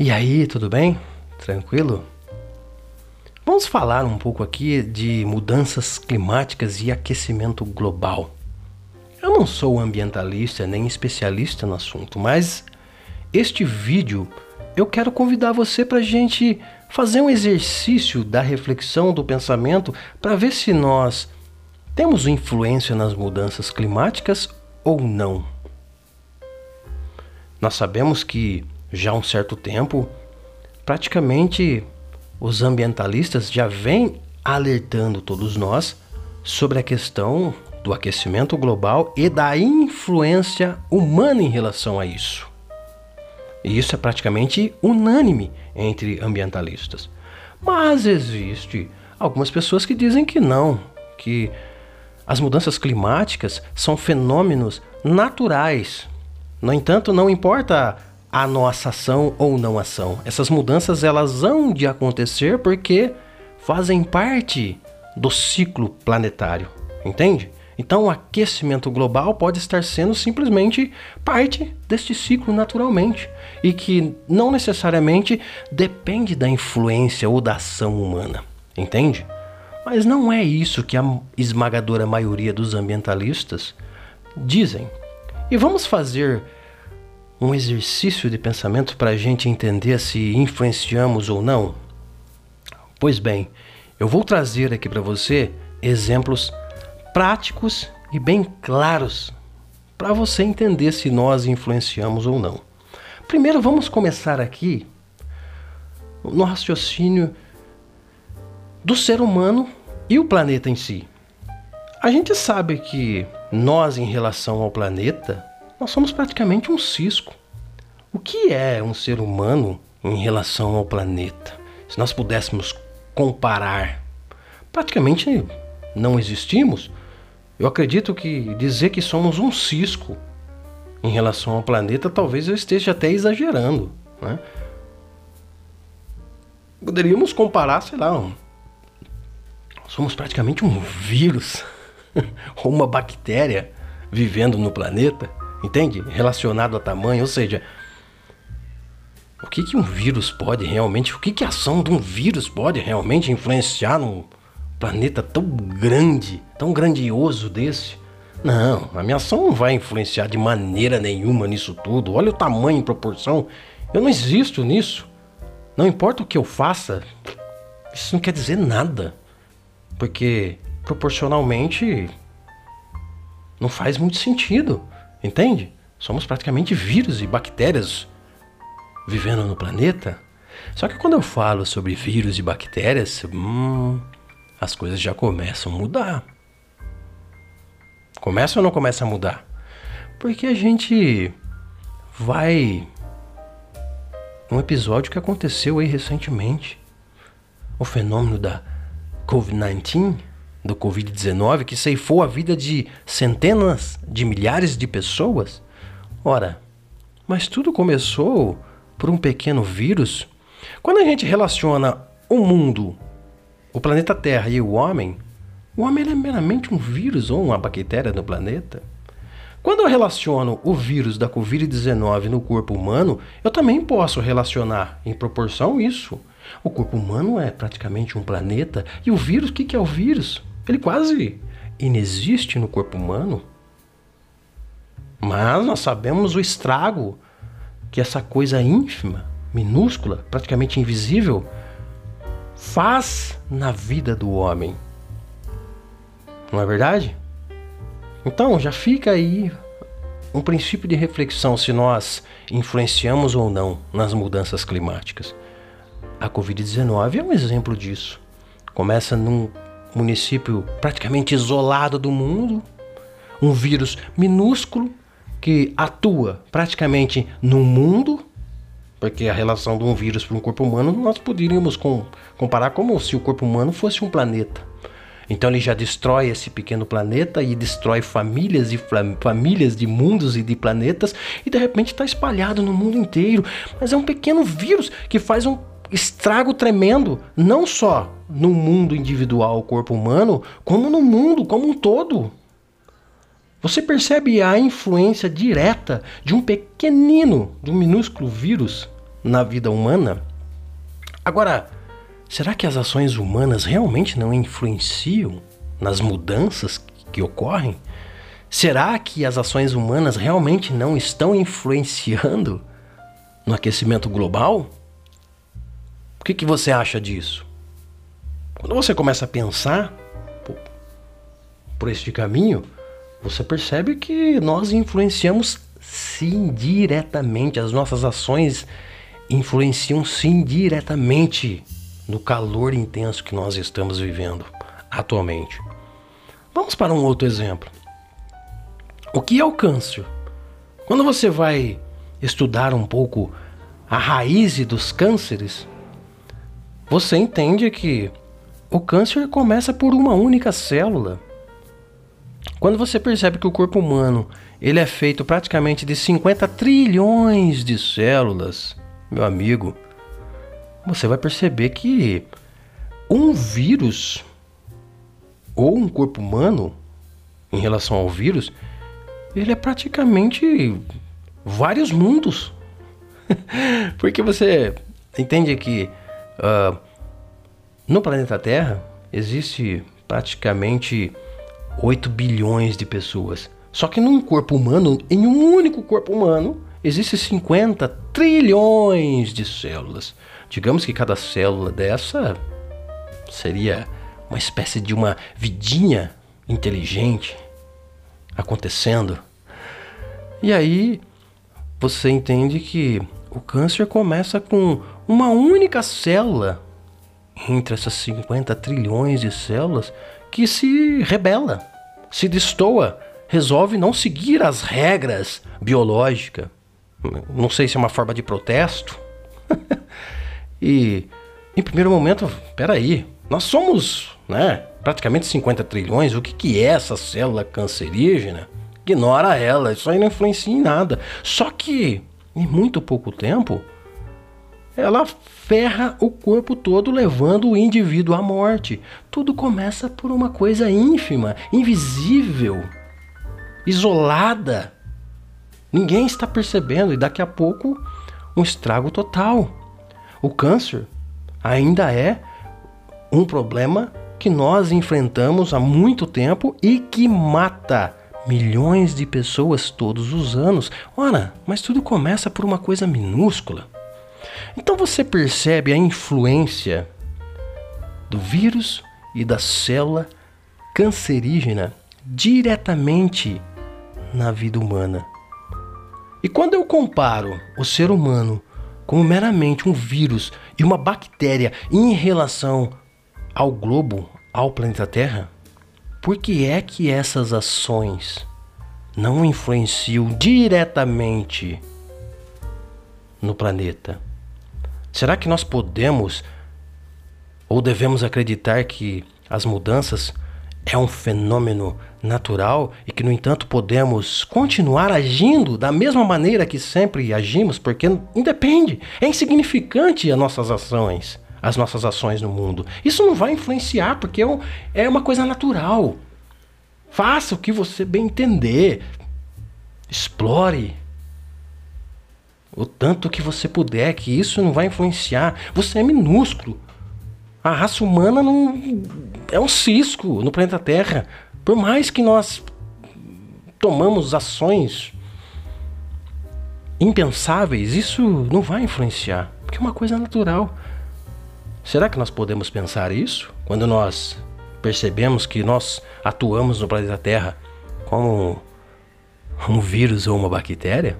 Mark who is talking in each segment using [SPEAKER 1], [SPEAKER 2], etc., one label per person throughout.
[SPEAKER 1] E aí, tudo bem? Tranquilo? Vamos falar um pouco aqui de mudanças climáticas e aquecimento global. Eu não sou ambientalista nem especialista no assunto, mas este vídeo eu quero convidar você para a gente fazer um exercício da reflexão do pensamento para ver se nós temos influência nas mudanças climáticas ou não. Nós sabemos que já há um certo tempo, praticamente os ambientalistas já vêm alertando todos nós sobre a questão do aquecimento global e da influência humana em relação a isso. E isso é praticamente unânime entre ambientalistas. Mas existe algumas pessoas que dizem que não, que as mudanças climáticas são fenômenos naturais. No entanto, não importa a nossa ação ou não ação. Essas mudanças elas hão de acontecer porque fazem parte do ciclo planetário, entende? Então, o aquecimento global pode estar sendo simplesmente parte deste ciclo naturalmente e que não necessariamente depende da influência ou da ação humana, entende? Mas não é isso que a esmagadora maioria dos ambientalistas dizem. E vamos fazer um exercício de pensamento para a gente entender se influenciamos ou não? Pois bem, eu vou trazer aqui para você exemplos práticos e bem claros para você entender se nós influenciamos ou não. Primeiro, vamos começar aqui no raciocínio do ser humano e o planeta em si. A gente sabe que nós, em relação ao planeta, nós somos praticamente um cisco. O que é um ser humano em relação ao planeta? Se nós pudéssemos comparar, praticamente não existimos. Eu acredito que dizer que somos um cisco em relação ao planeta, talvez eu esteja até exagerando. Né? Poderíamos comparar, sei lá, um, somos praticamente um vírus ou uma bactéria vivendo no planeta entende? Relacionado a tamanho, ou seja, o que, que um vírus pode realmente, o que, que a ação de um vírus pode realmente influenciar num planeta tão grande, tão grandioso desse? Não, a minha ação não vai influenciar de maneira nenhuma nisso tudo. Olha o tamanho em proporção. Eu não existo nisso. Não importa o que eu faça, isso não quer dizer nada. Porque proporcionalmente não faz muito sentido. Entende? Somos praticamente vírus e bactérias vivendo no planeta. Só que quando eu falo sobre vírus e bactérias, hum, as coisas já começam a mudar. Começa ou não começa a mudar? Porque a gente vai um episódio que aconteceu aí recentemente. O fenômeno da COVID-19 do Covid-19 que ceifou a vida de centenas de milhares de pessoas? Ora, mas tudo começou por um pequeno vírus? Quando a gente relaciona o mundo, o planeta Terra e o homem, o homem é meramente um vírus ou uma bactéria no planeta. Quando eu relaciono o vírus da Covid-19 no corpo humano, eu também posso relacionar em proporção isso. O corpo humano é praticamente um planeta e o vírus, o que é o vírus? Ele quase inexiste no corpo humano. Mas nós sabemos o estrago que essa coisa ínfima, minúscula, praticamente invisível, faz na vida do homem. Não é verdade? Então já fica aí um princípio de reflexão se nós influenciamos ou não nas mudanças climáticas. A Covid-19 é um exemplo disso. Começa num município praticamente isolado do mundo, um vírus minúsculo que atua praticamente no mundo, porque a relação de um vírus para um corpo humano nós poderíamos com, comparar como se o corpo humano fosse um planeta. Então ele já destrói esse pequeno planeta e destrói famílias e famílias de mundos e de planetas e de repente está espalhado no mundo inteiro. Mas é um pequeno vírus que faz um estrago tremendo, não só no mundo individual, corpo humano, como no mundo como um todo. Você percebe a influência direta de um pequenino, de um minúsculo vírus na vida humana. Agora, será que as ações humanas realmente não influenciam nas mudanças que ocorrem? Será que as ações humanas realmente não estão influenciando no aquecimento global? Que, que você acha disso? Quando você começa a pensar por este caminho, você percebe que nós influenciamos sim diretamente, as nossas ações influenciam sim diretamente no calor intenso que nós estamos vivendo atualmente. Vamos para um outro exemplo. O que é o câncer? Quando você vai estudar um pouco a raiz dos cânceres, você entende que o câncer começa por uma única célula. Quando você percebe que o corpo humano ele é feito praticamente de 50 trilhões de células, meu amigo, você vai perceber que um vírus ou um corpo humano em relação ao vírus ele é praticamente vários mundos. Porque você entende que uh, no planeta Terra existe praticamente 8 bilhões de pessoas. Só que num corpo humano, em um único corpo humano, existe 50 trilhões de células. Digamos que cada célula dessa seria uma espécie de uma vidinha inteligente acontecendo. E aí você entende que o câncer começa com uma única célula entre essas 50 trilhões de células que se rebela, se destoa, resolve não seguir as regras biológicas. Não sei se é uma forma de protesto. e em primeiro momento, peraí, nós somos, né, praticamente 50 trilhões, o que, que é essa célula cancerígena? Ignora ela, isso aí não influencia em nada. Só que, em muito pouco tempo, ela ferra o corpo todo, levando o indivíduo à morte. Tudo começa por uma coisa ínfima, invisível, isolada. Ninguém está percebendo e daqui a pouco um estrago total. O câncer ainda é um problema que nós enfrentamos há muito tempo e que mata milhões de pessoas todos os anos. Ora, mas tudo começa por uma coisa minúscula. Então você percebe a influência do vírus e da célula cancerígena diretamente na vida humana. E quando eu comparo o ser humano como meramente um vírus e uma bactéria em relação ao globo, ao planeta Terra? Por que é que essas ações não influenciam diretamente no planeta? Será que nós podemos ou devemos acreditar que as mudanças é um fenômeno natural e que, no entanto, podemos continuar agindo da mesma maneira que sempre agimos, porque independe, é insignificante as nossas ações as nossas ações no mundo. Isso não vai influenciar, porque é, é uma coisa natural. Faça o que você bem entender. Explore o tanto que você puder, que isso não vai influenciar. Você é minúsculo. A raça humana não é um cisco no planeta Terra. Por mais que nós tomamos ações impensáveis, isso não vai influenciar, porque é uma coisa natural. Será que nós podemos pensar isso quando nós percebemos que nós atuamos no planeta Terra como um vírus ou uma bactéria?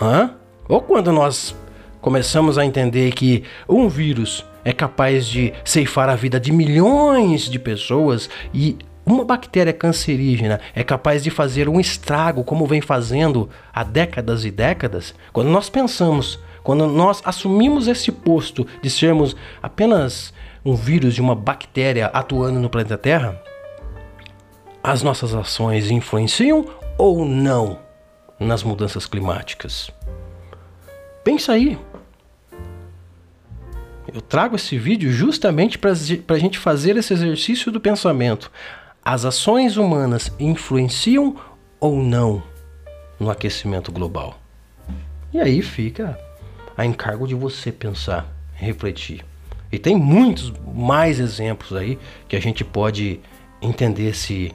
[SPEAKER 1] Hã? Ou quando nós começamos a entender que um vírus é capaz de ceifar a vida de milhões de pessoas e uma bactéria cancerígena é capaz de fazer um estrago como vem fazendo há décadas e décadas, quando nós pensamos quando nós assumimos esse posto de sermos apenas um vírus de uma bactéria atuando no planeta Terra, as nossas ações influenciam ou não nas mudanças climáticas? Pensa aí. Eu trago esse vídeo justamente para a gente fazer esse exercício do pensamento. As ações humanas influenciam ou não no aquecimento global? E aí fica a encargo de você pensar, refletir. E tem muitos mais exemplos aí que a gente pode entender se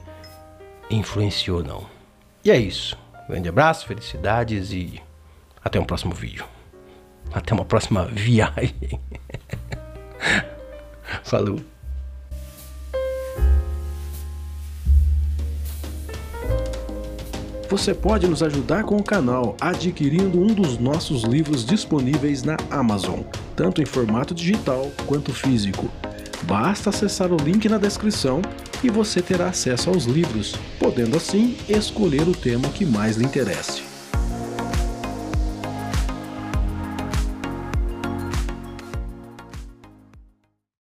[SPEAKER 1] influenciou ou não. E é isso. grande abraço, felicidades e até um próximo vídeo. Até uma próxima viagem. Falou.
[SPEAKER 2] Você pode nos ajudar com o canal adquirindo um dos nossos livros disponíveis na Amazon, tanto em formato digital quanto físico. Basta acessar o link na descrição e você terá acesso aos livros, podendo assim escolher o tema que mais lhe interesse.